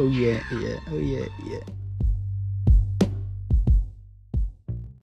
Oh yeah, yeah, oh yeah, yeah.